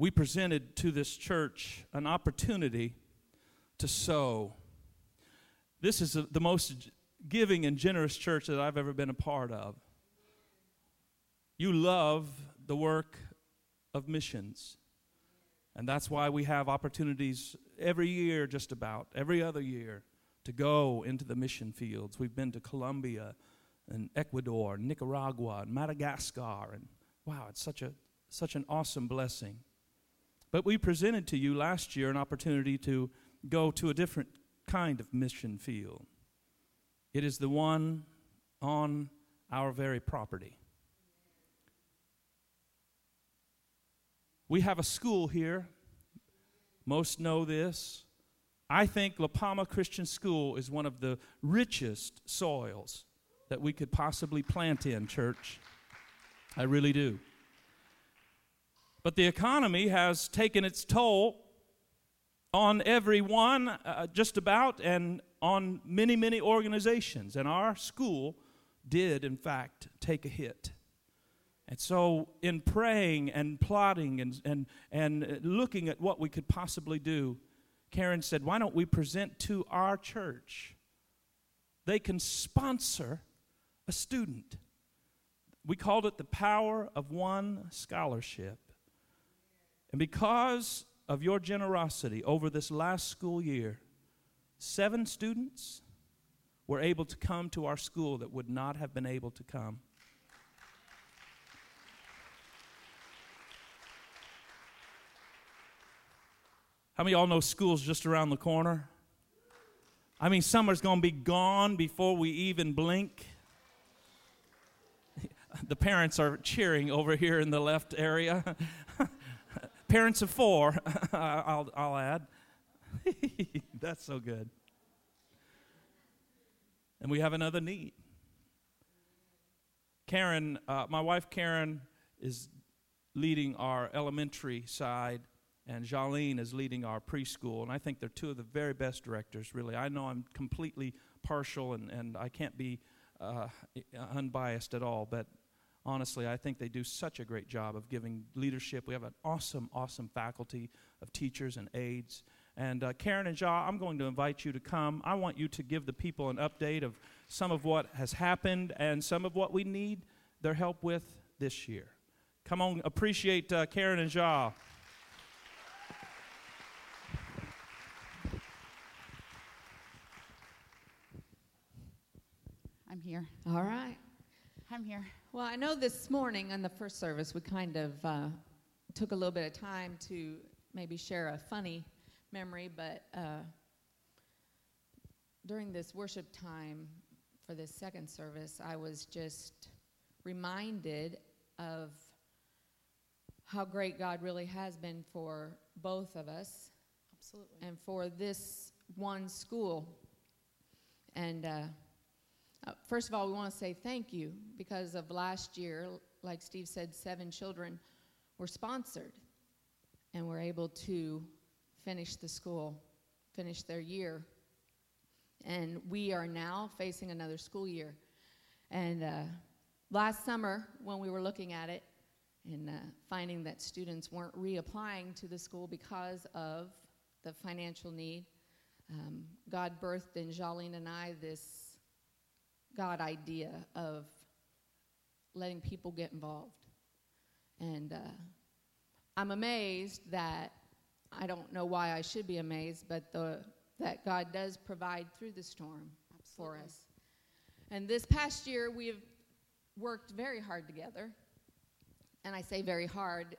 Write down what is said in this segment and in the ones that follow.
we presented to this church an opportunity to sow. This is the most giving and generous church that I've ever been a part of. You love the work of missions. And that's why we have opportunities every year, just about, every other year, to go into the mission fields. We've been to Colombia and Ecuador, Nicaragua, and Madagascar, and wow, it's such a such an awesome blessing. But we presented to you last year an opportunity to go to a different kind of mission field. It is the one on our very property. We have a school here. Most know this. I think La Palma Christian School is one of the richest soils that we could possibly plant in, church. I really do. But the economy has taken its toll on everyone, uh, just about, and on many, many organizations. And our school did, in fact, take a hit. And so, in praying and plotting and, and, and looking at what we could possibly do, Karen said, Why don't we present to our church? They can sponsor a student. We called it the Power of One Scholarship. And because of your generosity over this last school year, seven students were able to come to our school that would not have been able to come. How many of y'all know school's just around the corner? I mean, summer's going to be gone before we even blink. The parents are cheering over here in the left area. Parents of four, I'll, I'll add. That's so good. And we have another need. Karen, uh, my wife Karen, is leading our elementary side, and Jolene is leading our preschool. And I think they're two of the very best directors, really. I know I'm completely partial and, and I can't be uh, unbiased at all, but honestly, I think they do such a great job of giving leadership. We have an awesome, awesome faculty of teachers and aides. And uh, Karen and Ja, I'm going to invite you to come. I want you to give the people an update of some of what has happened and some of what we need their help with this year. Come on, appreciate uh, Karen and Ja. I'm here. All right. I'm here. Well, I know this morning in the first service, we kind of uh, took a little bit of time to maybe share a funny memory, but uh, during this worship time for this second service, I was just reminded of how great God really has been for both of us. Absolutely. And for this one school. And uh, uh, first of all, we want to say thank you because of last year, like Steve said, seven children were sponsored and were able to finish the school, finish their year. And we are now facing another school year. And uh, last summer, when we were looking at it and uh, finding that students weren't reapplying to the school because of the financial need, um, God birthed in Jolene and I this God idea of letting people get involved. And uh, I'm amazed that I don't know why I should be amazed, but the, that God does provide through the storm Absolutely. for us. And this past year, we have worked very hard together. And I say very hard.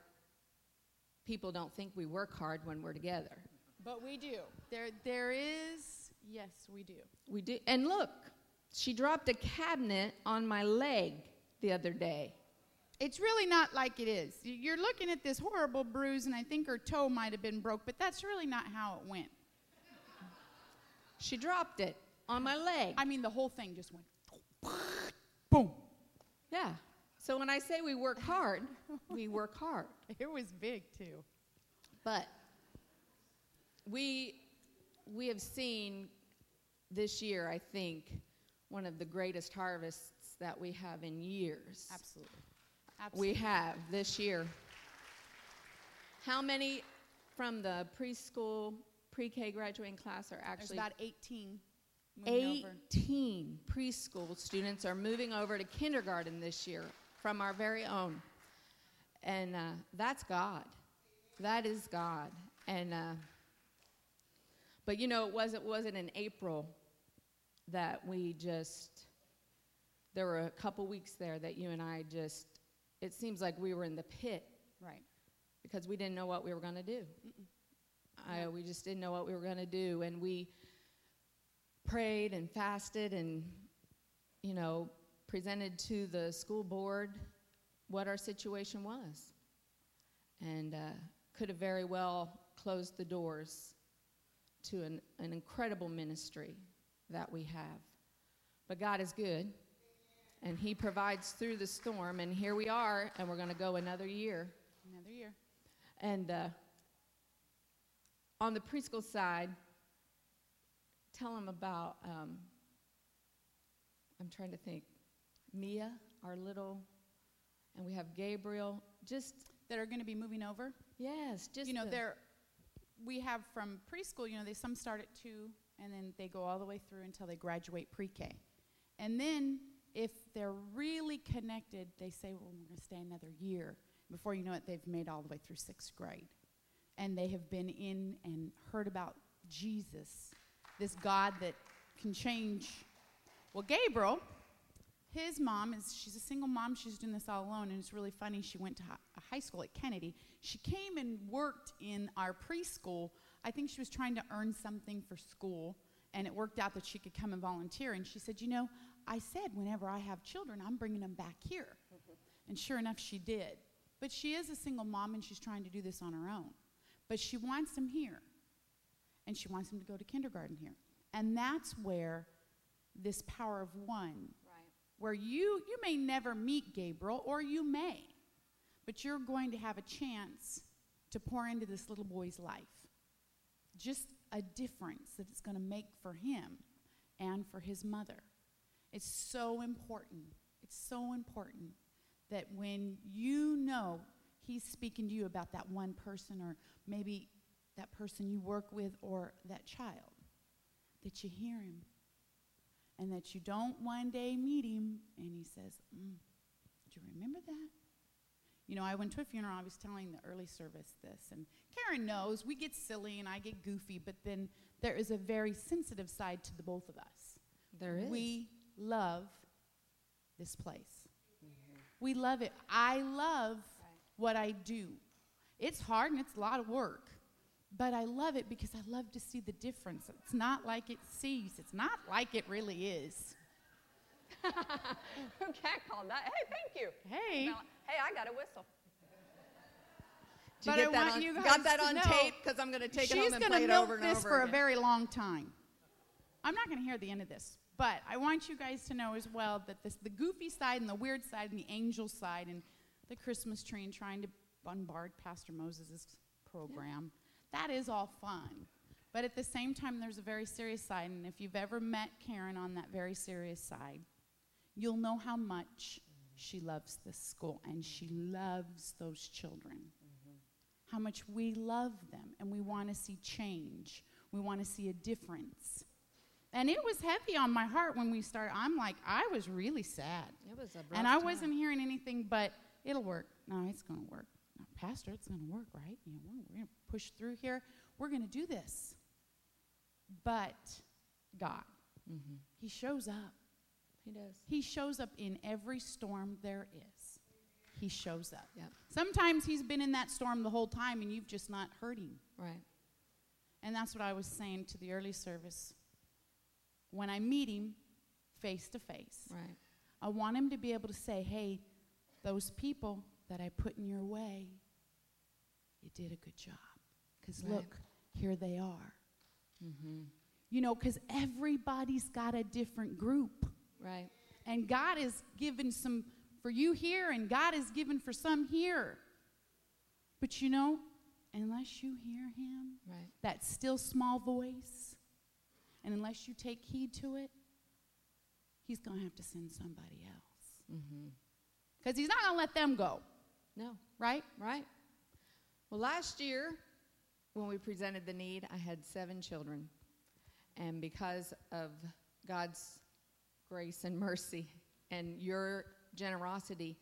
People don't think we work hard when we're together. But we do. There, there is, yes, we do. We do. And look, she dropped a cabinet on my leg the other day. It's really not like it is. You're looking at this horrible bruise, and I think her toe might have been broke, but that's really not how it went. She dropped it on my leg. I mean, the whole thing just went boom. Yeah. So when I say we work hard, we work hard. It was big too. But we we have seen this year, I think, one of the greatest harvests that we have in years. Absolutely. Absolutely. We have this year. How many from the preschool, pre-K graduating class are There's actually about 18 moving over. 18 preschool students are moving over to kindergarten this year from our very own. And uh, that's God. That is God. And, uh, but you know, it wasn't, wasn't in April that we just, there were a couple weeks there that you and I just, it seems like we were in the pit Right. because we didn't know what we were going to do. I, we just didn't know what we were going to do. And we prayed and fasted and, you know, presented to the school board what our situation was. And uh, could have very well closed the doors to an, an incredible ministry that we have. But God is good, and He provides through the storm, and here we are, and we're going to go another year. Another year. And uh, on the preschool side, tell them about, um, I'm trying to think, Mia, our little, and we have Gabriel. Just, That are going to be moving over. yes, just. you know, the- they're we have from preschool. You know, they some start at two, and then they go all the way through until they graduate pre-K, and then if they're really connected, they say, "Well, we're going to stay another year." Before you know it, they've made all the way through sixth grade, and they have been in and heard about Jesus, this God that can change. Well, Gabriel, his mom is she's a single mom she's doing this all alone and it's really funny she went to a high school at kennedy she came and worked in our preschool i think she was trying to earn something for school and it worked out that she could come and volunteer. And she said you know i said whenever i have children i'm bringing them back here. Mm-hmm. And sure enough she did. But she is a single mom and she's trying to do this on her own. But she wants them here and she wants them to go to kindergarten here. And that's where this power of one Right. where you you may never meet Gabriel or you may but you're going to have a chance to pour into this little boy's life just a difference that it's going to make for him and for his mother it's so important it's so important that when you know he's speaking to you about that one person or maybe that person you work with or that child that you hear him and that you don't one day meet him and he says, mm, Do you remember that? You know, I went to a funeral, I was telling the early service this, and Karen knows we get silly and I get goofy, but then there is a very sensitive side to the both of us. There is. We love this place. We love it. I love what I do. It's hard and it's a lot of work, but I love it because I love to see the difference. It's not like it sees, it's not like it really is. Who cat called that. Hey, thank you. Hey, hey, I got a whistle. Did you but get I that want on, you got guys that to on know tape? Because I'm going to take it she's home and play it milk over and this over for a very long time. I'm not going to hear the end of this, but I want you guys to know as well that this, the goofy side and the weird side and the angel side and the Christmas tree and trying to bombard Pastor Moses' program, that is all fun. But at the same time, there's a very serious side, and if you've ever met Karen on that very serious side, you'll know how much she loves this school and she loves those children. How much we love them and we want to see change. We want to see a difference. And it was heavy on my heart when we started. I'm like, I was really sad. It was a And I time. wasn't hearing anything but it'll work. No, it's going to work. No, Pastor, it's going to work, right? You know, we're, going to push through here. We're going to do this. But God, Mhm. He shows up. He does. He shows up in every storm there is. He shows up. Yep. Sometimes He's been in that storm the whole time and you've just not heard Him. Right. And that's what I was saying to the early service. When I meet Him face to face, Right. I want Him to be able to say, hey, those people that I put in your way, you did a good job. Because Right. look, here they are. Mm-hmm. You know, because everybody's got a different group. Right. And God is given some for you here, and God is given for some here. But you know, unless you hear Him, Right. that still small voice, and unless you take heed to it, He's going to have to send somebody else. Mm-hmm. Because He's not going to let them go, No. right? Right. Well, last year, when we presented the need, I had seven children. And because of God's grace and mercy and your generosity,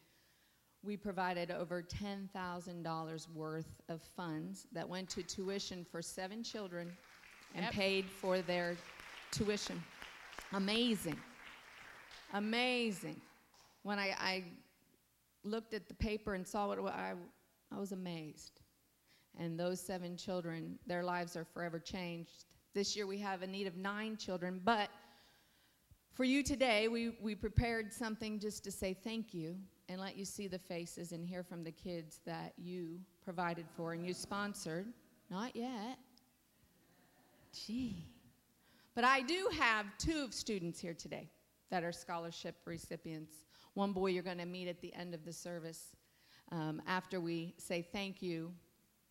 we provided over $10,000 worth of funds that went to tuition for seven children and Yep. paid for their tuition. Amazing. Amazing. When I, I looked at the paper and saw what I, I was amazed. And those seven children, their lives are forever changed. This year we have a need of nine children, but for you today, we, we prepared something just to say thank you and let you see the faces and hear from the kids that you provided for and you sponsored. Not yet. Gee. But I do have two of students here today that are scholarship recipients. One boy you're going to meet at the end of the service. Um, after we say thank you,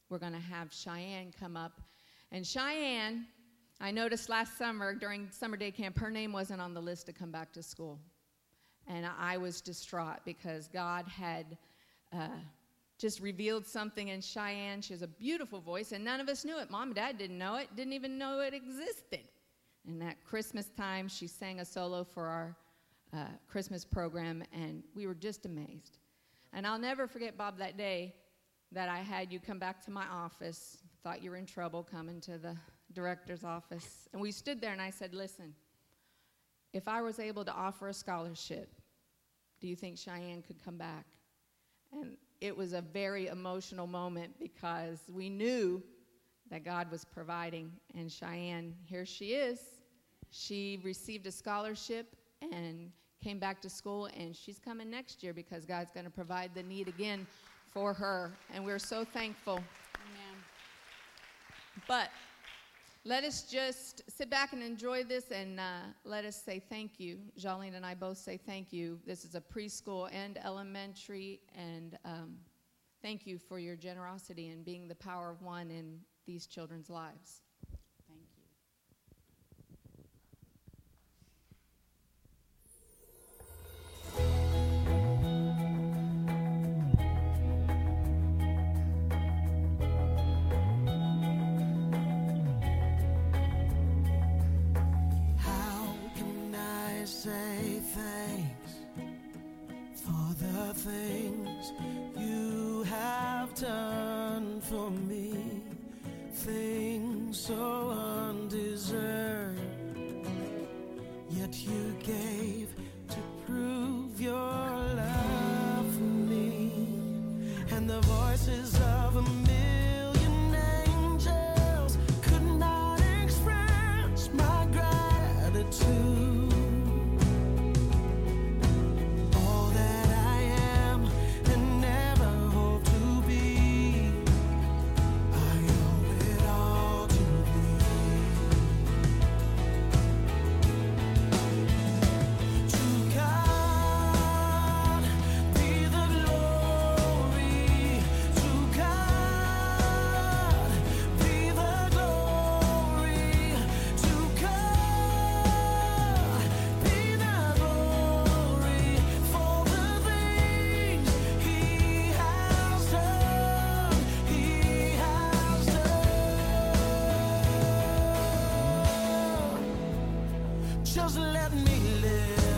we're going to have Cheyenne come up. And Cheyenne, I noticed last summer during summer day camp, her name wasn't on the list to come back to school. And I was distraught because God had uh, just revealed something in Cheyenne. She has a beautiful voice, and none of us knew it. Mom and dad didn't know it, didn't even know it existed. And at Christmas time, she sang a solo for our uh, Christmas program, and we were just amazed. And I'll never forget, Bob, that day that I had you come back to my office, thought you were in trouble coming to the director's office. And we stood there, and I said, Listen, if I was able to offer a scholarship, do you think Cheyenne could come back? And it was a very emotional moment because we knew that God was providing. And Cheyenne, here she is. She received a scholarship and came back to school, and she's coming next year because God's going to provide the need again for her. And we're so thankful. Amen. But let us just sit back and enjoy this and uh, let us say thank you. Jolene and I both say thank you. This is a preschool and elementary, and um, thank you for your generosity and being the power of one in these children's lives. So undeserved, yet you gave to prove your love for me. And the voices Just let me live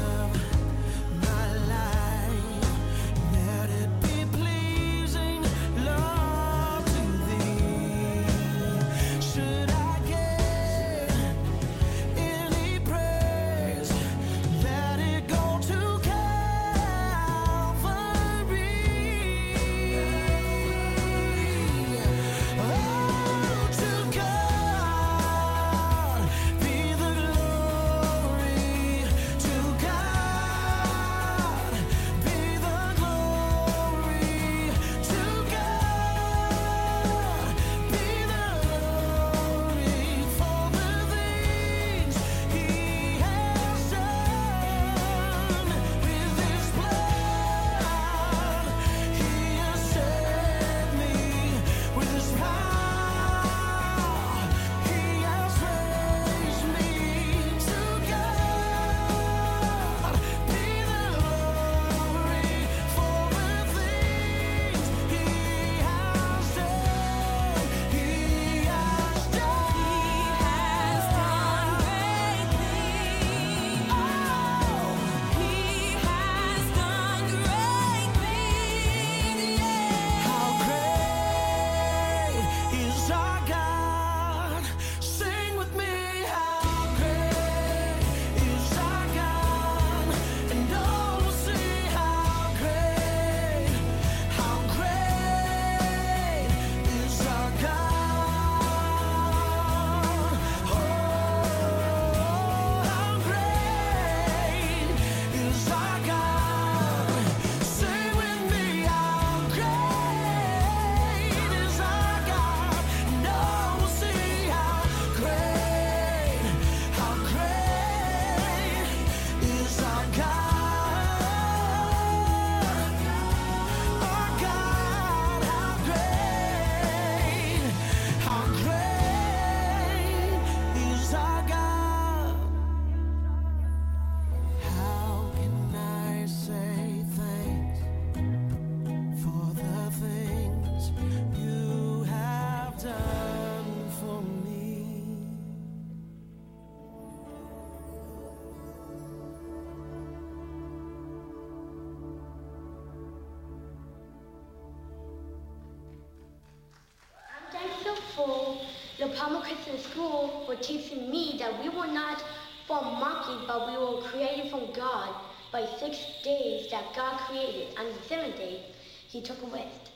Palmer Christian School were teaching me that we were not from monkeys, but we were created from God by six days that God created. On the seventh day, He took a rest.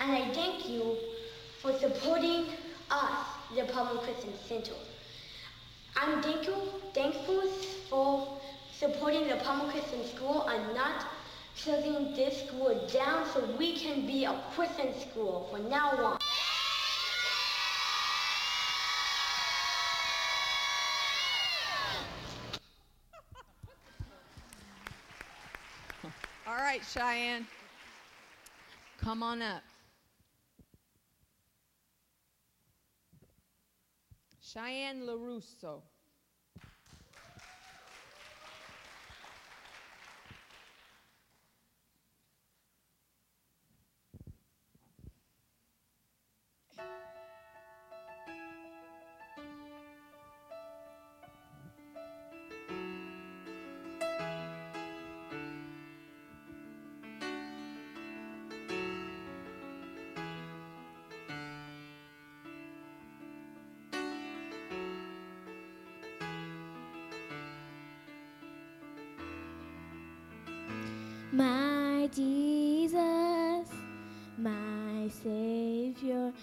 And I thank you for supporting us, the Palmer Christian Center. I'm thankful, thankful for supporting the Palmer Christian School and not shutting this school down so we can be a Christian school from now on. All right, Cheyenne. Come on up. Cheyenne LaRusso. My Jesus, my Savior,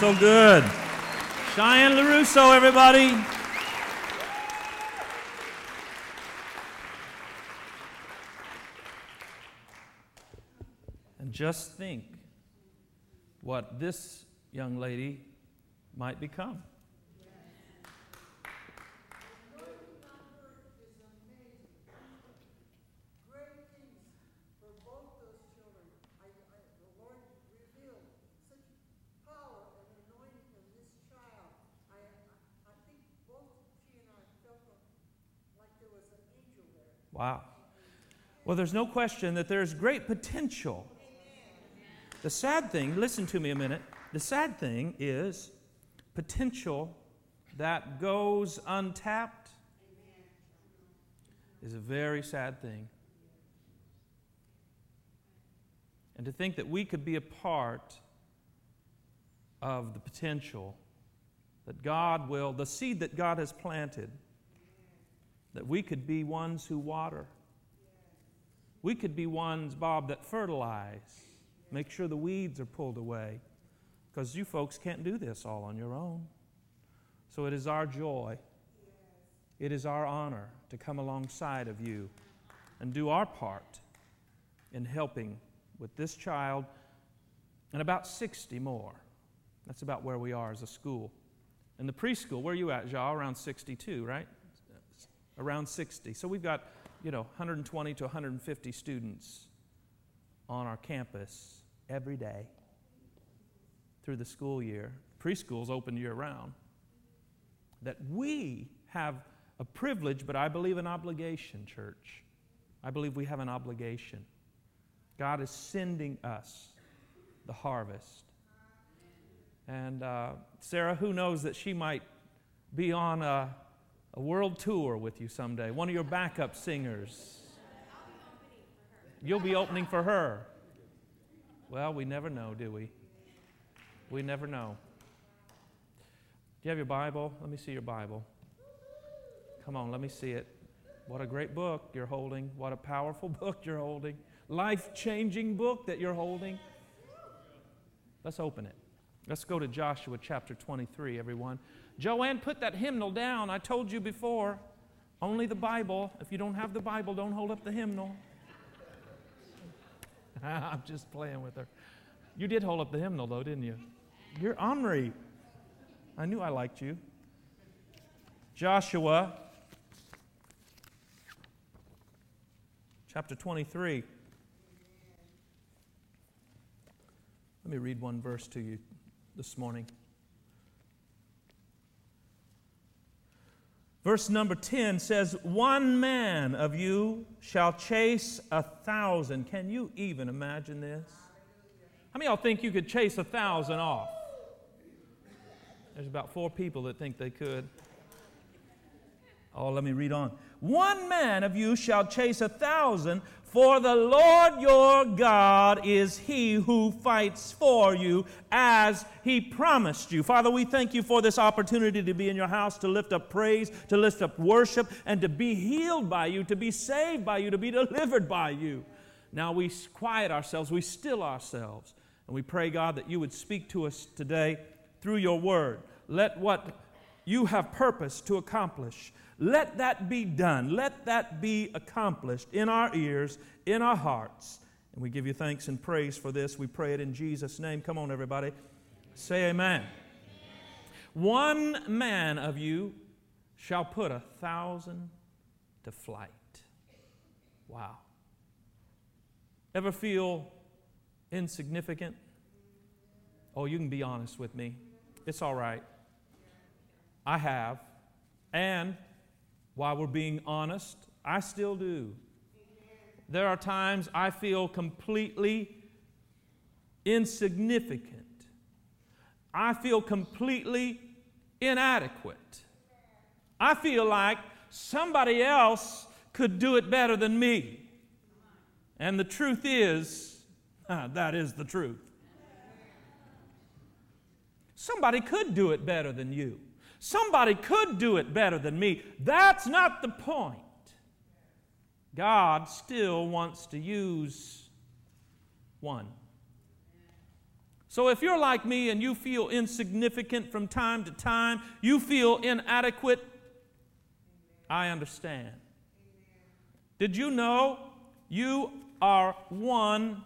so good. Cheyenne LaRusso, everybody. And just think what this young lady might become. Wow. Well, there's no question that there's great potential. The sad thing, listen to me a minute. The sad thing is potential that goes untapped is a very sad thing. And to think that we could be a part of the potential that God will, the seed that God has planted, that we could be ones who water. We could be ones, Bob, that fertilize, make sure the weeds are pulled away, because you folks can't do this all on your own. So it is our joy, it is our honor to come alongside of you and do our part in helping with this child and about 60 more. That's about where we are as a school. In the preschool, where are you at, Ja? Around 62, right? Around 60. So we've got, you know, 120 to 150 students on our campus every day through the school year. Preschool's open year round. That we have a privilege, but I believe an obligation, church. I believe we have an obligation. God is sending us the harvest. And uh, Sarah, who knows that she might be on a, a world tour with you someday, one of your backup singers. You'll be opening for her. Well, we never know, do we? We never know. Do you have your Bible? Let me see your Bible. Come on, let me see it. What a great book you're holding. What a powerful book you're holding. Life changing book that you're holding. Let's open it. Let's go to Joshua chapter 23, everyone. Joanne, put that hymnal down. I told you before. Only the Bible. If you don't have the Bible, don't hold up the hymnal. I'm just playing with her. You did hold up the hymnal, though, didn't you? You're Omri. I knew I liked you. Joshua chapter 23. Let me read one verse to you this morning. Verse number 10 says, One man of you shall chase a thousand. Can you even imagine this? How many of y'all think you could chase a thousand off? There's about four people that think they could. Oh, let me read on. One man of you shall chase a thousand, for the Lord your God is he who fights for you as he promised you. Father, we thank you for this opportunity to be in your house, to lift up praise, to lift up worship, and to be healed by you, to be saved by you, to be delivered by you. Now we quiet ourselves, we still ourselves, and we pray, God, that you would speak to us today through your word. Let what you have purpose to accomplish let that be done. Let that be accomplished in our ears, in our hearts. And we give you thanks and praise for this. We pray it in Jesus' name. Come on, everybody. Say amen. One man of you shall put a thousand to flight. Wow. Ever feel insignificant? Oh, you can be honest with me. It's all right. I have. And while we're being honest, I still do. There are times I feel completely insignificant. I feel completely inadequate. I feel like somebody else could do it better than me. And the truth is, that is the truth. Somebody could do it better than you. Somebody could do it better than me. That's not the point. God still wants to use one. So if you're like me and you feel insignificant from time to time, you feel inadequate, I understand. Did you know you are one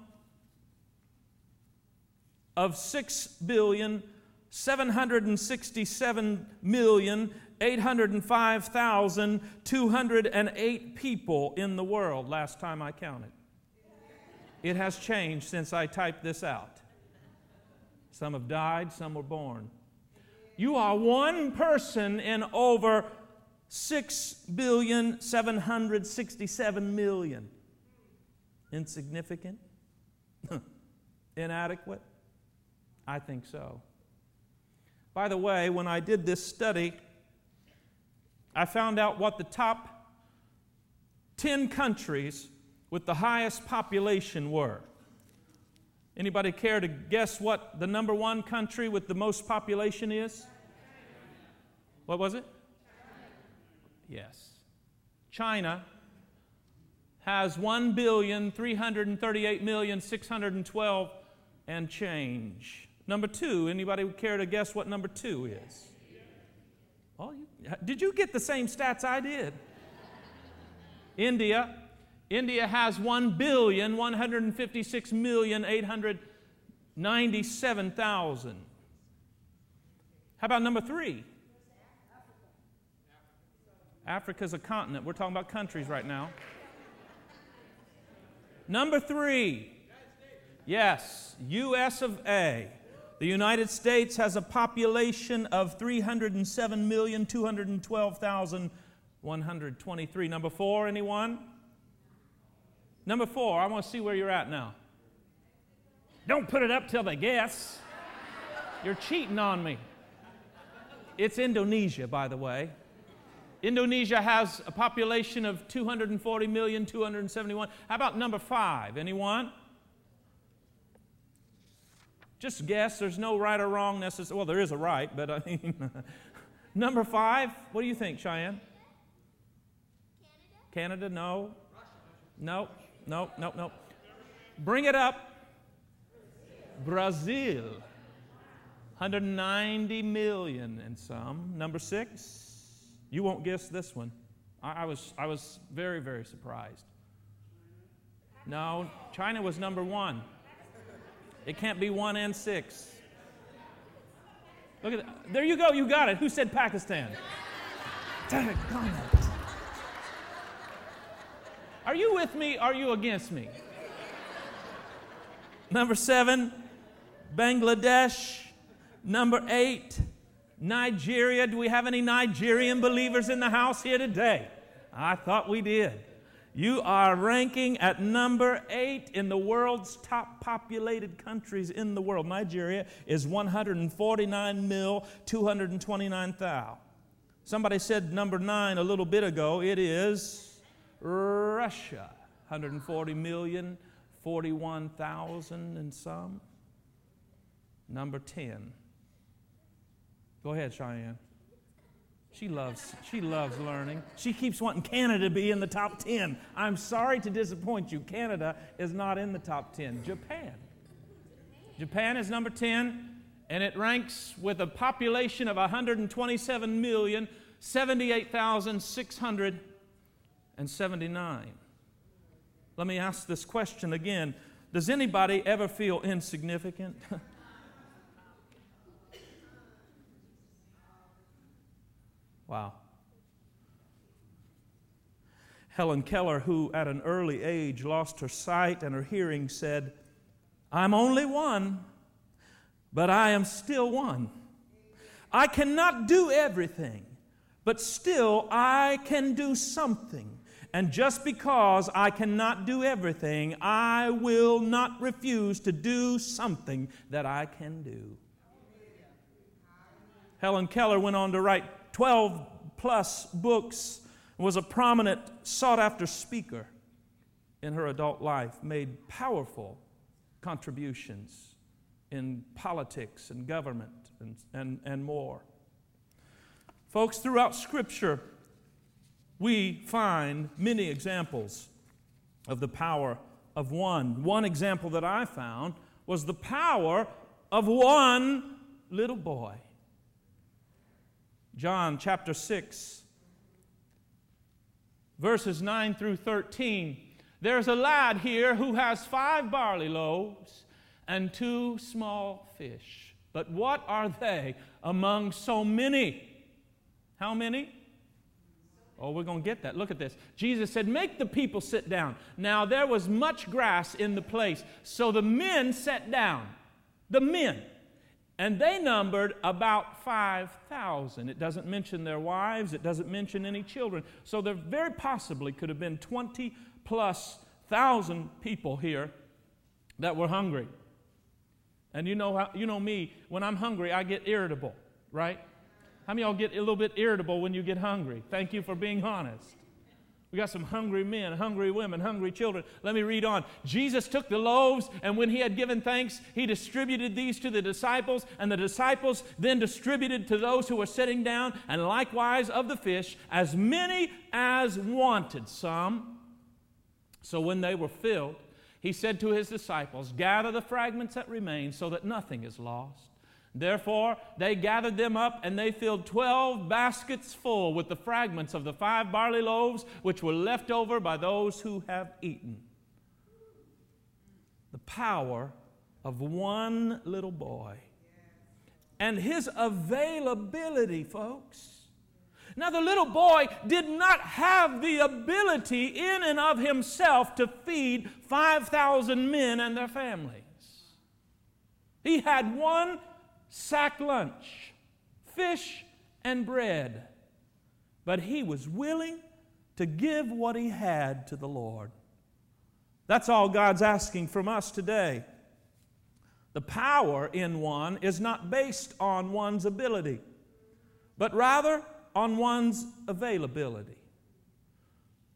of 6 billion 767 million 805,208 people in the world last time I counted. It has changed since I typed this out. Some have died, some were born. You are one person in over 6 billion 767 million. Insignificant? Inadequate? I think so. By the way, when I did this study, I found out what the top 10 countries with the highest population were. Anybody care to guess what the number one country with the most population is? What was it? Yes. China has 1,338,612 and change. Number two, anybody care to guess what number two is? You, did you get the same stats I did? India. India has 1,156,897,000. How about number three? Africa's a continent. We're talking about countries right now. Number three. Yes, US of A. The United States has a population of 307,212,123. Number four, anyone? Number four, I want to see where you're at now. Don't put it up till they guess. You're cheating on me. It's Indonesia, by the way. Indonesia has a population of 240 million, 271. How about number five? Anyone? Just guess. There's no right or wrong necessarily. Well, there is a right, but I mean. number five, what do you think, Cheyenne? Canada? Canada? No. No, no, no, no. Bring it up. Brazil. 190 million and some. Number six, you won't guess this one. I, I, was, I was very, very surprised. No, China was number one. It can't be one and six. Look at that. There you go, you got it. Who said Pakistan? It. Are you with me? Are you against me? Number seven, Bangladesh. Number eight, Nigeria. Do we have any Nigerian believers in the house here today? I thought we did. You are ranking at number eight in the world's top populated countries in the world. Nigeria is 149 mil, 229,000. Somebody said number nine a little bit ago. It is Russia, 140 million, 41,000 and some. Number 10. Go ahead, Cheyenne. She loves, she loves learning. She keeps wanting Canada to be in the top 10. I'm sorry to disappoint you. Canada is not in the top 10. Japan. Japan is number 10, and it ranks with a population of 127 million, 78,679. Let me ask this question again Does anybody ever feel insignificant? Wow. Helen Keller, who at an early age lost her sight and her hearing, said, I'm only one, but I am still one. I cannot do everything, but still I can do something. And just because I cannot do everything, I will not refuse to do something that I can do. Helen Keller went on to write 12 plus books, was a prominent, sought after speaker in her adult life, made powerful contributions in politics and government and, and, and more. Folks, throughout Scripture, we find many examples of the power of one. One example that I found was the power of one little boy. John chapter 6, verses 9 through 13. There's a lad here who has five barley loaves and two small fish. But what are they among so many? How many? Oh, we're going to get that. Look at this. Jesus said, Make the people sit down. Now, there was much grass in the place, so the men sat down. The men. And they numbered about 5,000. It doesn't mention their wives, it doesn't mention any children. So there very possibly could have been 20 plus thousand people here that were hungry. And you know, how, you know me, when I'm hungry, I get irritable, right? How many of y'all get a little bit irritable when you get hungry? Thank you for being honest. We got some hungry men, hungry women, hungry children. Let me read on. Jesus took the loaves, and when he had given thanks, he distributed these to the disciples, and the disciples then distributed to those who were sitting down, and likewise of the fish, as many as wanted some. So when they were filled, he said to his disciples, Gather the fragments that remain so that nothing is lost. Therefore, they gathered them up, and they filled twelve baskets full with the fragments of the five barley loaves which were left over by those who have eaten. The power of one little boy and his availability, folks. Now, the little boy did not have the ability in and of himself to feed 5,000 men and their families. He had one sack lunch, fish and bread. But he was willing to give what he had to the Lord. That's all God's asking from us today. The power in one is not based on one's ability, but rather on one's availability.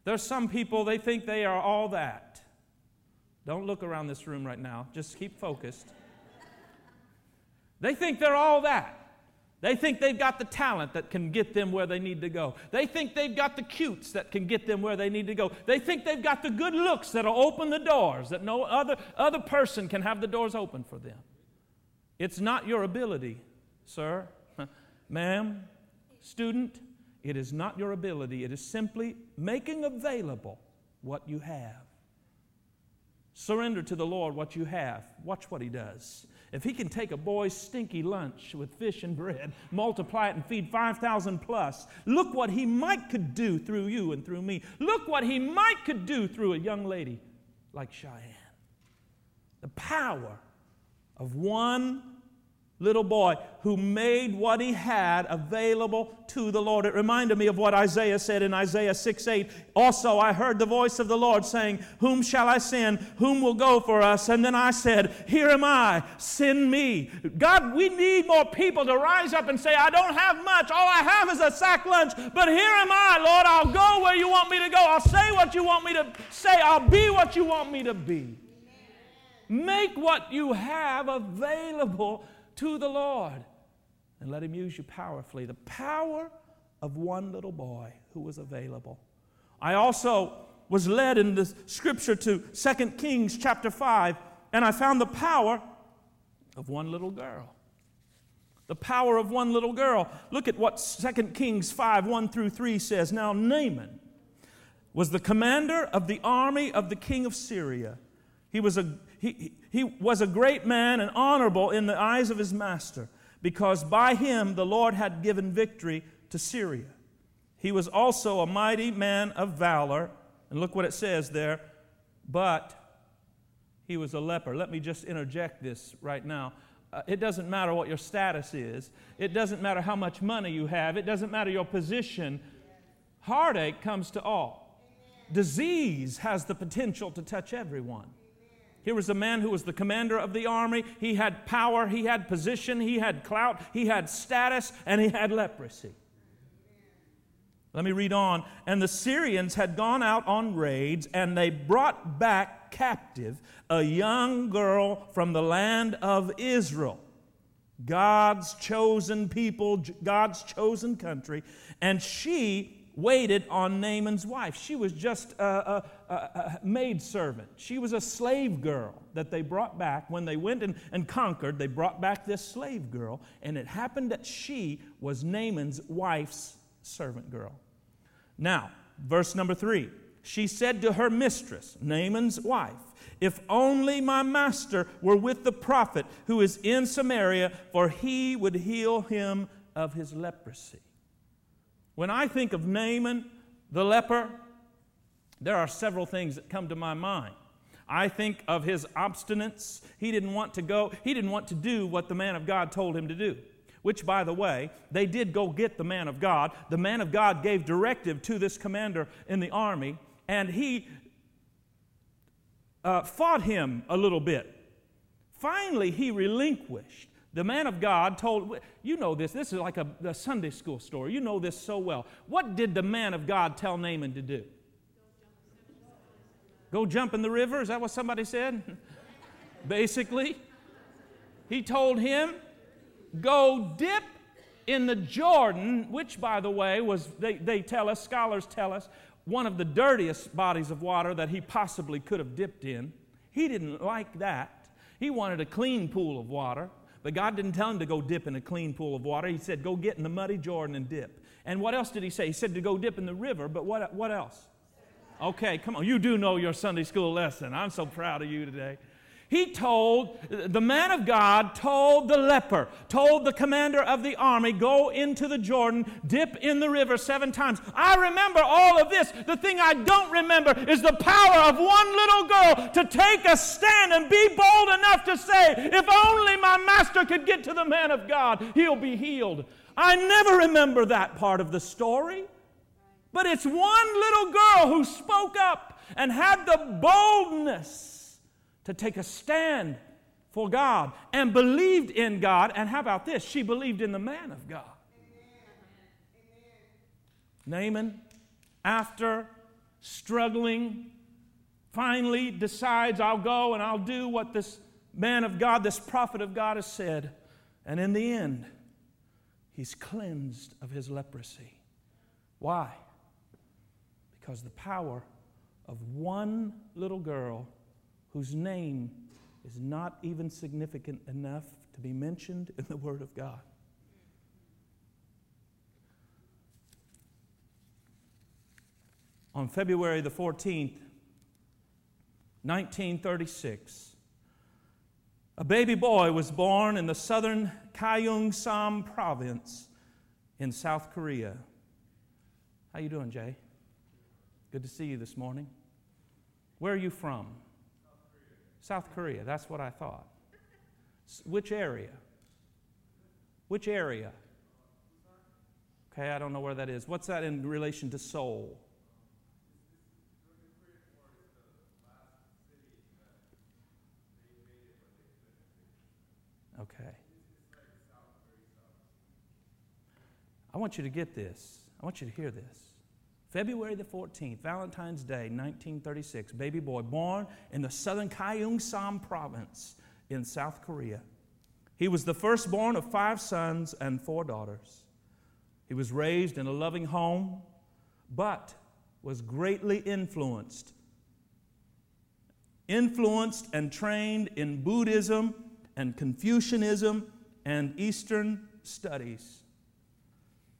There's some people, they think they are all that. Don't look around this room right now, just keep focused. They think they're all that. They think they've got the talent that can get them where they need to go. They think they've got the cutes that can get them where they need to go. They think they've got the good looks that'll open the doors, that no other, other person can have the doors open for them. It's not your ability, sir, ma'am, student. It is not your ability. It is simply making available what you have. Surrender to the Lord what you have. Watch what He does. If He can take a boy's stinky lunch with fish and bread, multiply it, and feed 5,000 plus, look what He might could do through you and through me. Look what He might could do through a young lady like Cheyenne. The power of one little boy who made what he had available to the Lord. It reminded me of what Isaiah said in Isaiah 6 8. Also, I heard the voice of the Lord saying, Whom shall I send? Whom will go for us? And then I said, Here am I, send me. God, we need more people to rise up and say, I don't have much. All I have is a sack lunch, but here am I, Lord. I'll go where you want me to go. I'll say what you want me to say. I'll be what you want me to be. Make what you have available to the Lord and let Him use you powerfully. The power of one little boy who was available. I also was led in the scripture to 2 Kings chapter 5, and I found the power of one little girl. The power of one little girl. Look at what 2 Kings 5 1 through 3 says. Now, Naaman was the commander of the army of the king of Syria. He was a, he, he was a great man and honorable in the eyes of his master, because by him the Lord had given victory to Syria. He was also a mighty man of valor. And look what it says there. But he was a leper. Let me just interject this right now. Uh, it doesn't matter what your status is, it doesn't matter how much money you have, it doesn't matter your position. Heartache comes to all. Disease has the potential to touch everyone. Here was a man who was the commander of the army. He had power, he had position, he had clout, he had status, and he had leprosy. Let me read on. And the Syrians had gone out on raids, and they brought back captive a young girl from the land of Israel, God's chosen people, God's chosen country, and she waited on Naaman's wife. She was just a, a, a, a maid servant. She was a slave girl that they brought back. When they went and, and conquered, they brought back this slave girl, and it happened that she was Naaman's wife's servant girl. Now, verse number three. She said to her mistress, Naaman's wife, If only my master were with the prophet who is in Samaria, for he would heal him of his leprosy. When I think of Naaman, the leper, there are several things that come to my mind. I think of his obstinance. He didn't want to go, he didn't want to do what the man of God told him to do. Which, by the way, they did go get the man of God. The man of God gave directive to this commander in the army, and he uh, fought him a little bit. Finally, he relinquished. The man of God told, you know this, this is like a, a, Sunday school story. You know this so well. What did the man of God tell Naaman to do? Go jump in the river? Is that what somebody said? Basically, he told him, go dip in the Jordan, which, by the way, was, they, they tell us, scholars tell us, one of the dirtiest bodies of water that he possibly could have dipped in. He didn't like that. He wanted a clean pool of water. But God didn't tell him to go dip in a clean pool of water. He said, go get in the muddy Jordan and dip. And what else did he say? He said to go dip in the river, but what, what else? Okay, come on. You do know your Sunday school lesson. I'm so proud of you today. He told, the man of God told the leper, told the commander of the army, go into the Jordan, dip in the river seven times. I remember all of this. The thing I don't remember is the power of one little girl to take a stand and be bold enough to say, if only my master could get to the man of God, he'll be healed. I never remember that part of the story. But it's one little girl who spoke up and had the boldness to take a stand for God and believed in God. And how about this? She believed in the man of God. Naaman, after struggling, finally decides, I'll go and I'll do what this man of God, this prophet of God, has said. And in the end, he's cleansed of his leprosy. Why? Because the power of one little girl whose name is not even significant enough to be mentioned in the Word of God. On February the 14th, 1936, a baby boy was born in the southern Gyeongsang province in South Korea. How you doing, Jay? Good to see you this morning. Where are you from? South Korea, that's what I thought. Which area? Which area? Okay, I don't know where that is. What's that in relation to Seoul? Okay. I want you to get this. I want you to hear this. February the 14th, Valentine's Day, 1936, baby boy born in the southern Gyeongsang province in South Korea. He was the firstborn of five sons and four daughters. He was raised in a loving home, but was greatly influenced. Influenced and trained in Buddhism and Confucianism and Eastern studies.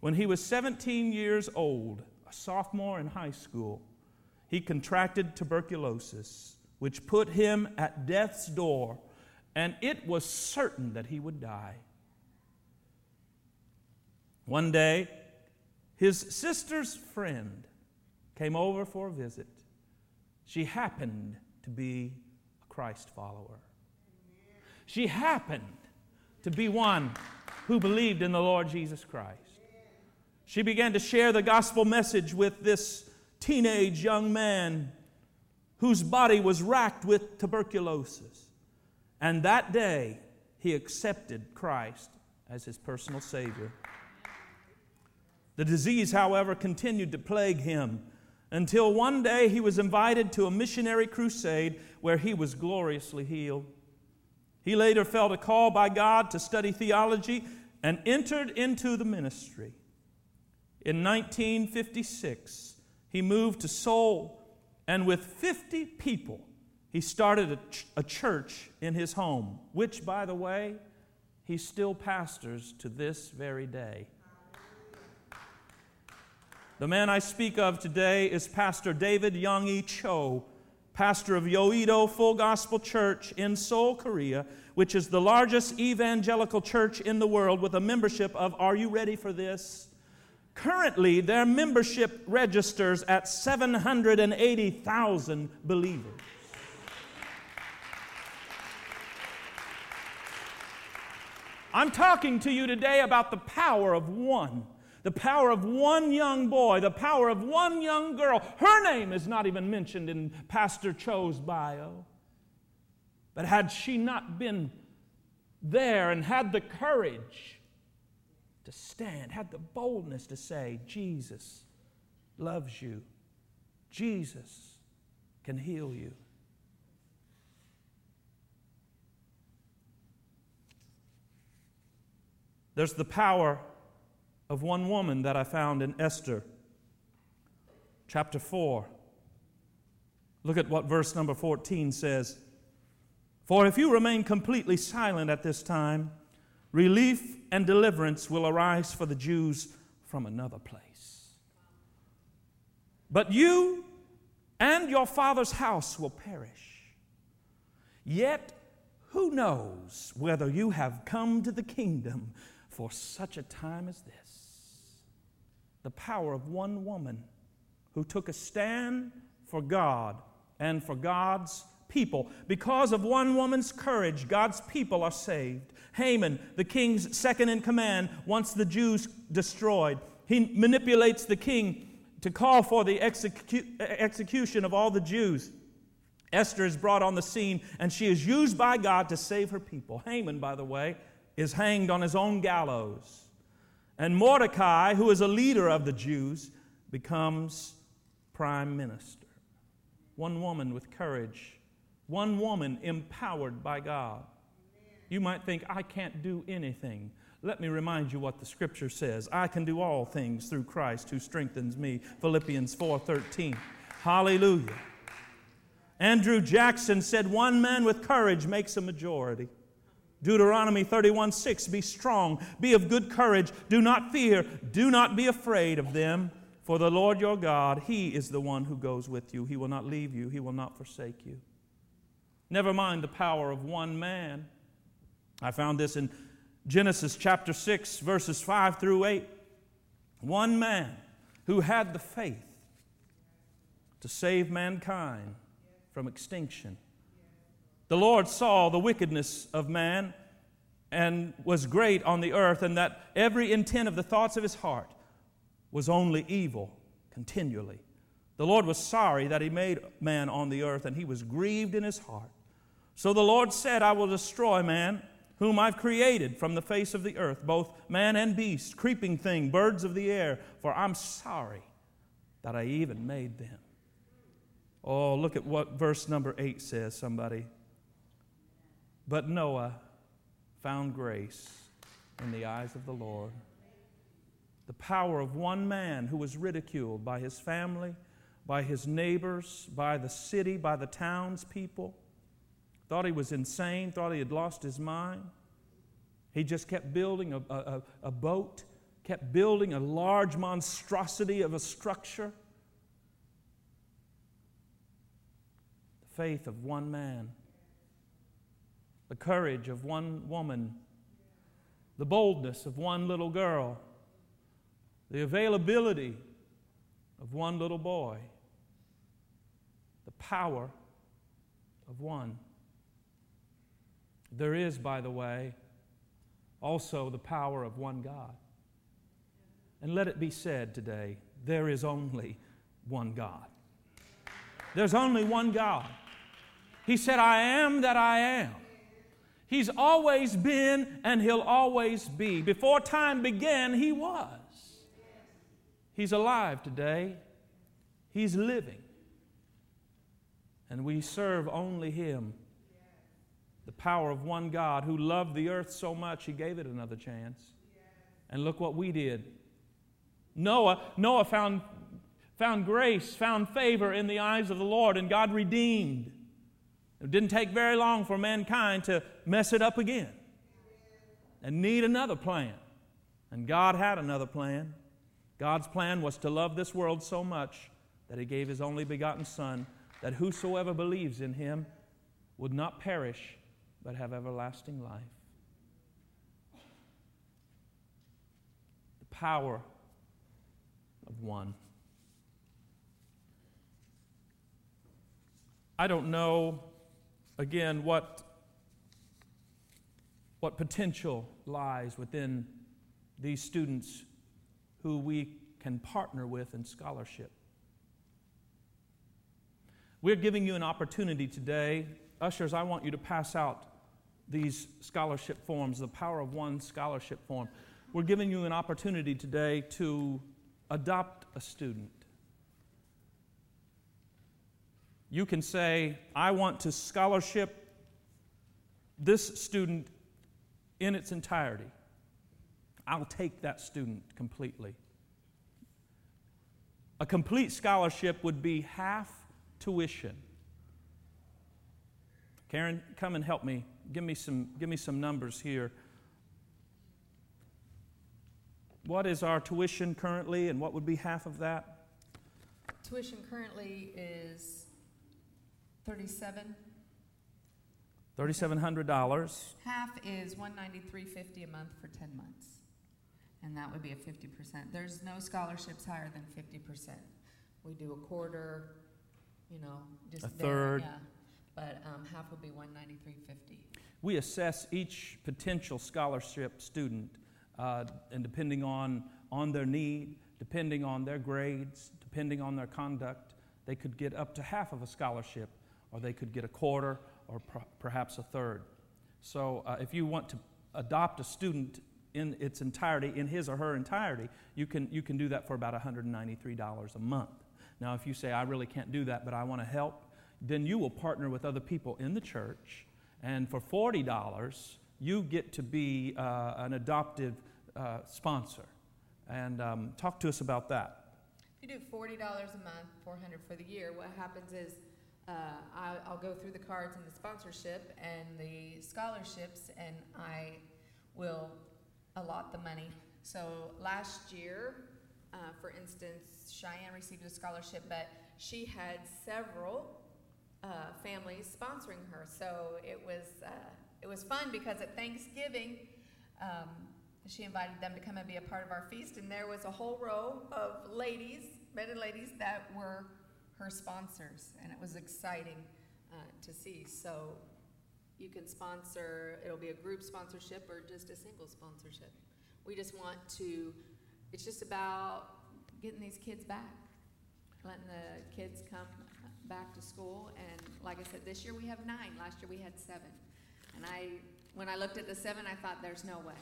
When he was 17 years old, a sophomore in high school, he contracted tuberculosis, which put him at death's door, and it was certain that he would die. One day, his sister's friend came over for a visit. She happened to be a Christ follower. She happened to be one who believed in the Lord Jesus Christ. She began to share the gospel message with this teenage young man whose body was racked with tuberculosis. And that day, he accepted Christ as his personal Savior. The disease, however, continued to plague him until one day he was invited to a missionary crusade where he was gloriously healed. He later felt a call by God to study theology and entered into the ministry. In 1956, he moved to Seoul, and with 50 people, he started a, ch- a church in his home, which, by the way, he still pastors to this very day. The man I speak of today is Pastor David Yonggi Cho, pastor of Yoido Full Gospel Church in Seoul, Korea, which is the largest evangelical church in the world with a membership of, are you ready for this? Currently, their membership registers at 780,000 believers. I'm talking to you today about the power of one. The power of one young boy, the power of one young girl. Her name is not even mentioned in Pastor Cho's bio. But had she not been there and had the courage to stand, had the boldness to say, Jesus loves you, Jesus can heal you. There's the power of one woman that I found in Esther chapter 4. Look at what verse number 14 says. For if you remain completely silent at this time, relief and deliverance will arise for the Jews from another place. But you and your father's house will perish. Yet who knows whether you have come to the kingdom for such a time as this. The power of one woman who took a stand for God and for God's people. Because of one woman's courage, God's people are saved. Haman, the king's second in command, wants the Jews destroyed. He manipulates the king to call for the execu- execution of all the Jews. Esther is brought on the scene, and she is used by God to save her people. Haman, by the way, is hanged on his own gallows. And Mordecai, who is a leader of the Jews, becomes prime minister. One woman with courage, one woman empowered by God. You might think, I can't do anything. Let me remind you what the scripture says. I can do all things through Christ who strengthens me. Philippians 4:13. Hallelujah. Andrew Jackson said, One man with courage makes a majority. Deuteronomy 31 6 Be strong, be of good courage, do not fear, do not be afraid of them, for the Lord your God, He is the one who goes with you. He will not leave you, He will not forsake you. Never mind the power of one man. I found this in Genesis chapter 6, verses 5 through 8. One man who had the faith to save mankind from extinction. The Lord saw the wickedness of man and was great on the earth, and that every intent of the thoughts of his heart was only evil continually. The Lord was sorry that he made man on the earth, and he was grieved in his heart. So the Lord said, I will destroy man, whom I've created from the face of the earth, both man and beast, creeping thing, birds of the air, for I'm sorry that I even made them. Oh, look at what verse number 8 says, somebody. But Noah found grace in the eyes of the Lord. The power of one man who was ridiculed by his family, by his neighbors, by the city, by the townspeople. Thought he was insane, thought he had lost his mind. He just kept building a, a, a boat, kept building a large monstrosity of a structure. The faith of one man the courage of one woman, the boldness of one little girl, the availability of one little boy, the power of one. There is, by the way, also the power of one God. And let it be said today there is only one God. There's only one God. He said, I am that I am. He's always been and he'll always be. Before time began, he was. He's alive today. He's living. And we serve only him. The power of one God who loved the earth so much, he gave it another chance. And look what we did Noah, Noah found, found grace, found favor in the eyes of the Lord, and God redeemed. It didn't take very long for mankind to mess it up again and need another plan. And God had another plan. God's plan was to love this world so much that He gave His only begotten Son, that whosoever believes in Him would not perish, but have everlasting life. The power of one. I don't know, again, what, what potential lies within these students who we can partner with in scholarship. We're giving you an opportunity today. Ushers, I want you to pass out these scholarship forms, the Power of One scholarship form. We're giving you an opportunity today to adopt a student. You can say, I want to scholarship this student in its entirety. I'll take that student completely. A complete scholarship would be half tuition. Karen, come and help me. Give me some, give me some numbers here. What is our tuition currently, and what would be half of that? Tuition currently is thirty-seven. $3,700. Half is one ninety-three fifty a month for ten months. And that would be a fifty percent. There's no scholarships higher than fifty percent. We do a quarter, you know, just A there, third. yeah. But, um, half would be one ninety-three fifty. We assess each potential scholarship student, uh, and depending on, on their need, depending on their grades, depending on their conduct, they could get up to half of a scholarship, or they could get a quarter, or per- perhaps a third. So uh, if you want to adopt a student in its entirety, in his or her entirety, you can, you can do that for about $193 a month. Now, if you say, I really can't do that, but I want to help, then you will partner with other people in the church, and for $40, you get to be uh, an adoptive uh, sponsor. And um, talk to us about that. If you do forty dollars a month, four hundred for the year, what happens is, uh, I, I'll go through the cards and the sponsorship and the scholarships, and I will allot the money. So last year, uh, for instance, Cheyenne received a scholarship, but she had several uh, families sponsoring her. So it was uh, it was fun because at Thanksgiving, um, she invited them to come and be a part of our feast, and there was a whole row of ladies, men and ladies, that were her sponsors, and it was exciting uh, to see. So you can sponsor; it'll be a group sponsorship or just a single sponsorship. We just want to. It's just about getting these kids back, letting the kids come back to school. And like I said, this year we have nine. Last year we had seven. And I, when I looked at the seven, I thought, there's no way.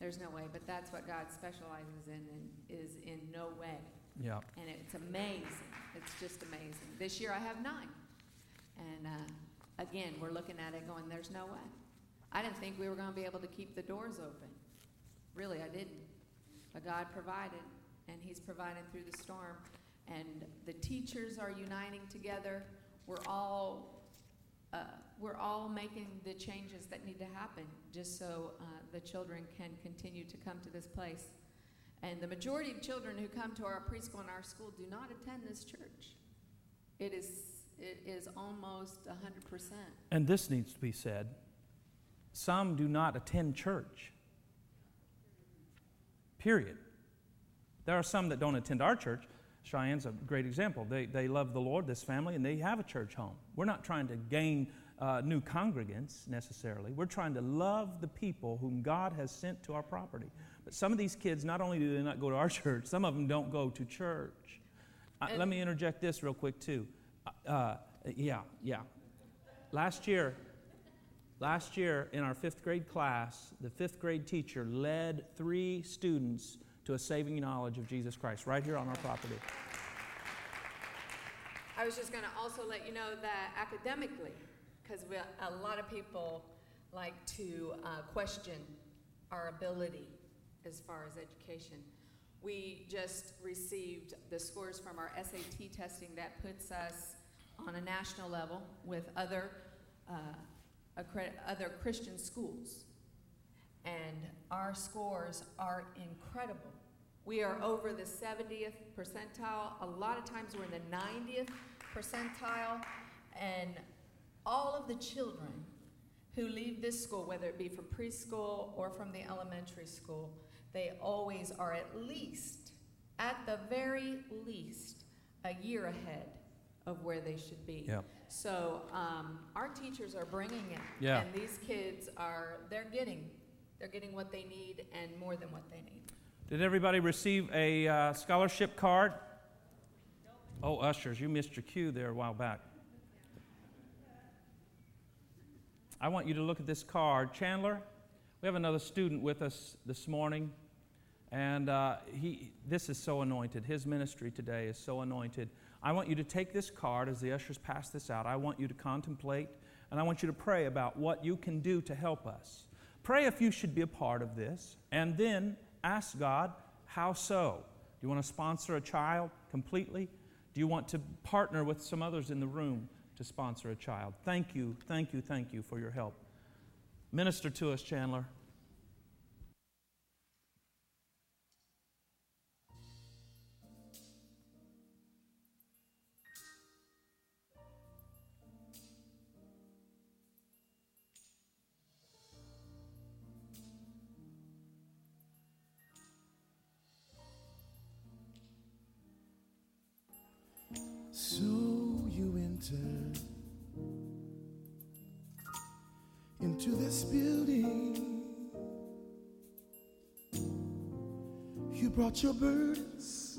There's no way. But that's what God specializes in, and is in no way. Yeah. And it's amazing. It's just amazing. This year I have nine. And uh, again, we're looking at it going, there's no way. I didn't think we were going to be able to keep the doors open. Really, I didn't. But God provided, and He's provided through the storm. And the teachers are uniting together. We're all uh, we're all making the changes that need to happen just so uh, the children can continue to come to this place. And the majority of children who come to our preschool and our school do not attend this church. It is it is almost hundred percent. And this needs to be said some do not attend church. Period. There are some that don't attend our church. Cheyenne's a great example. They, they love the Lord, this family, and they have a church home. We're not trying to gain uh, new congregants necessarily. We're trying to love the people whom God has sent to our property. But some of these kids, not only do they not go to our church, some of them don't go to church. Uh, let me interject this real quick, too. Uh, uh, yeah, yeah. Last year, last year in our fifth grade class, the fifth grade teacher led three students to a saving knowledge of Jesus Christ right here on our property. I was just going to also let you know that academically, because a lot of people like to uh, question our ability as far as education. We just received the scores from our SAT testing that puts us on a national level with other, uh, other Christian schools. And our scores are incredible. We are over the 70th percentile. A lot of times we're in the 90th percentile. And all of the children who leave this school, whether it be from preschool or from the elementary school, they always are at least, at the very least, a year ahead of where they should be. Yep. So um, our teachers are bringing it, Yeah. and these kids are they're getting they're getting what they need and more than what they need. Did everybody receive a uh, scholarship card? Oh, ushers, you missed your cue there a while back. I want you to look at this card. Chandler, we have another student with us this morning, and uh, he, this is so anointed. His ministry today is so anointed. I want you to take this card as the ushers pass this out. I want you to contemplate, and I want you to pray about what you can do to help us. Pray if you should be a part of this, and then ask God, how so? Do you want to sponsor a child completely? Do you want to partner with some others in the room to sponsor a child? Thank you, thank you, thank you for your help. Minister to us, Chandler. Brought your burdens,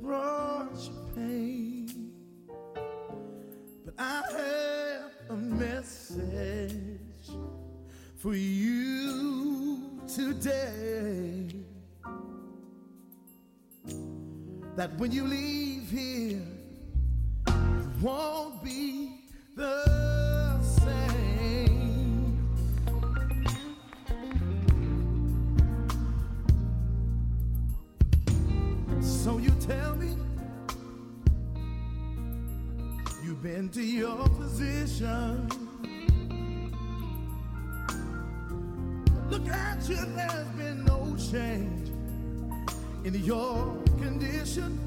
brought your pain. But I have a message for you today that when you leave here, you won't be the to your position. Look at you, there's been no change in your condition.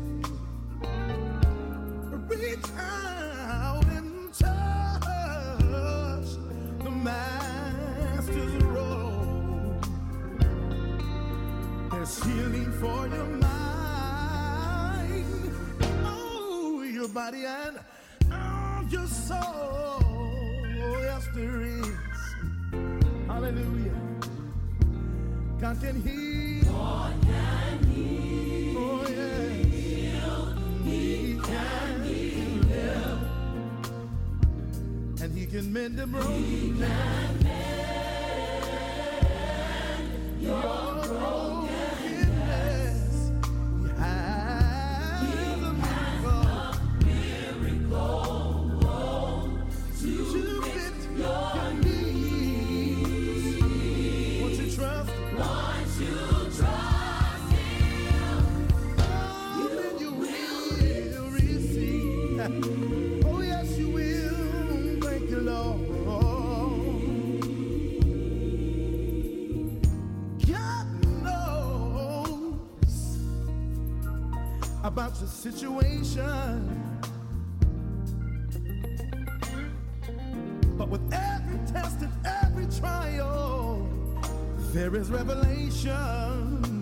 Reach out and touch the master's robe. There's healing for your mind, oh, your body and oh, your soul. Yes, there is. Hallelujah. God can heal. Oh, yeah. He can heal. And he can mend the broken. Your about your situation. But with every test and every trial, there is revelation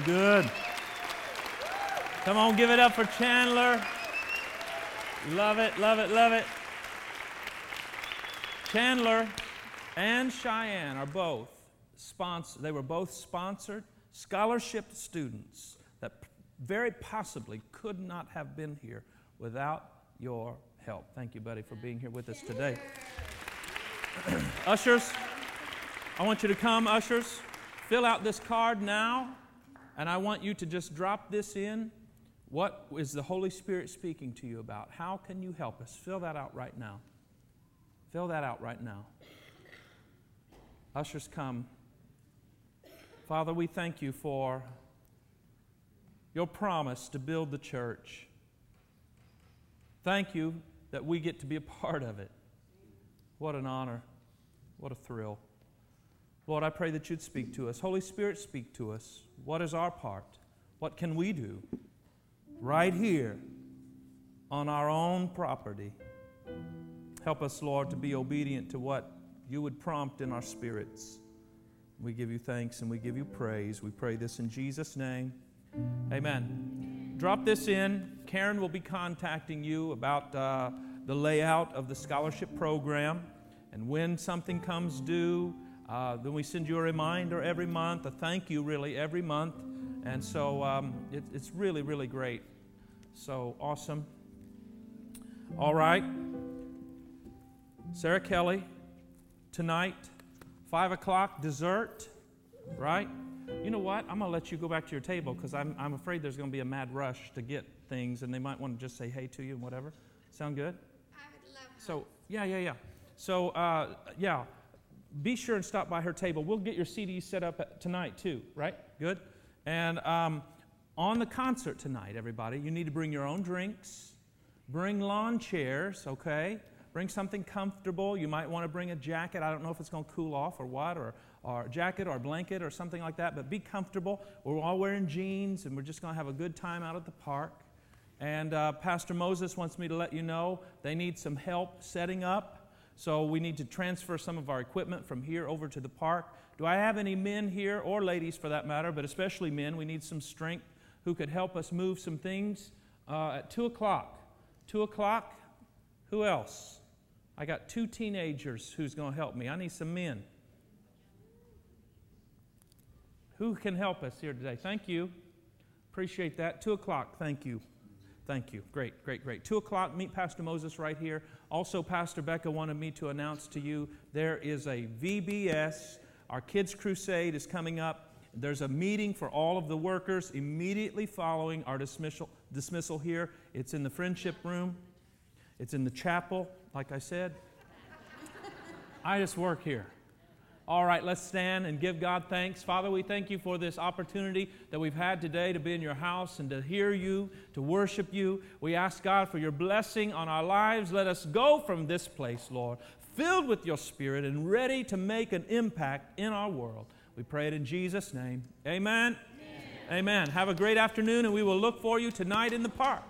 good. Come on, give it up for Chandler. Love it, love it, love it. Chandler and Cheyenne are both sponsored. They were both sponsored scholarship students that very possibly could not have been here without your help. Thank you, buddy, for being here with us today. ushers, I want you to come, ushers. Fill out this card now, and I want you to just drop this in. What is the Holy Spirit speaking to you about? How can you help us? Fill that out right now. Fill that out right now. Ushers, come. Father, we thank you for your promise to build the church. Thank you that we get to be a part of it. What an honor. What a thrill. Lord, I pray that you'd speak to us. Holy Spirit, speak to us. What is our part? What can we do right here on our own property? Help us, Lord, to be obedient to what you would prompt in our spirits. We give you thanks and we give you praise. We pray this in Jesus' name. Amen. Drop this in. Karen will be contacting you about uh, the layout of the scholarship program. And when something comes due, uh, then we send you a reminder every month, a thank you really every month. And so um, it, it's really, really great. So awesome. All right. Sarah Kelly, tonight, 5 o'clock, dessert, right? You know what? I'm going to let you go back to your table because I'm, I'm afraid there's going to be a mad rush to get things and they might want to just say hey to you and whatever. Sound good? I would love So, yeah, yeah, yeah. So, uh, yeah, be sure and stop by her table. We'll get your CDs set up tonight, too, right? Good? And um, on the concert tonight, everybody, you need to bring your own drinks, bring lawn chairs, okay? Bring something comfortable. You might want to bring a jacket. I don't know if it's going to cool off or what, or, or a jacket or a blanket or something like that, but be comfortable. We're all wearing jeans and we're just going to have a good time out at the park. And uh, Pastor Moses wants me to let you know they need some help setting up. So we need to transfer some of our equipment from here over to the park. Do I have any men here, or ladies for that matter, but especially men? We need some strength who could help us move some things uh, at 2 o'clock. 2 o'clock? Who else? I got two teenagers who's going to help me. I need some men. Who can help us here today? Thank you. Appreciate that. 2 o'clock. Thank you. Thank you. Great, great, great. 2 o'clock, meet Pastor Moses right here. Also, Pastor Becca wanted me to announce to you there is a VBS. Our Kids Crusade is coming up. There's a meeting for all of the workers immediately following our dismissal, dismissal here. It's in the friendship room, it's in the chapel, like I said. I just work here. All right, let's stand and give God thanks. Father, we thank you for this opportunity that we've had today to be in your house and to hear you, to worship you. We ask God for your blessing on our lives. Let us go from this place, Lord, filled with your spirit and ready to make an impact in our world. We pray it in Jesus' name. Amen. Amen. Amen. Have a great afternoon, and we will look for you tonight in the park.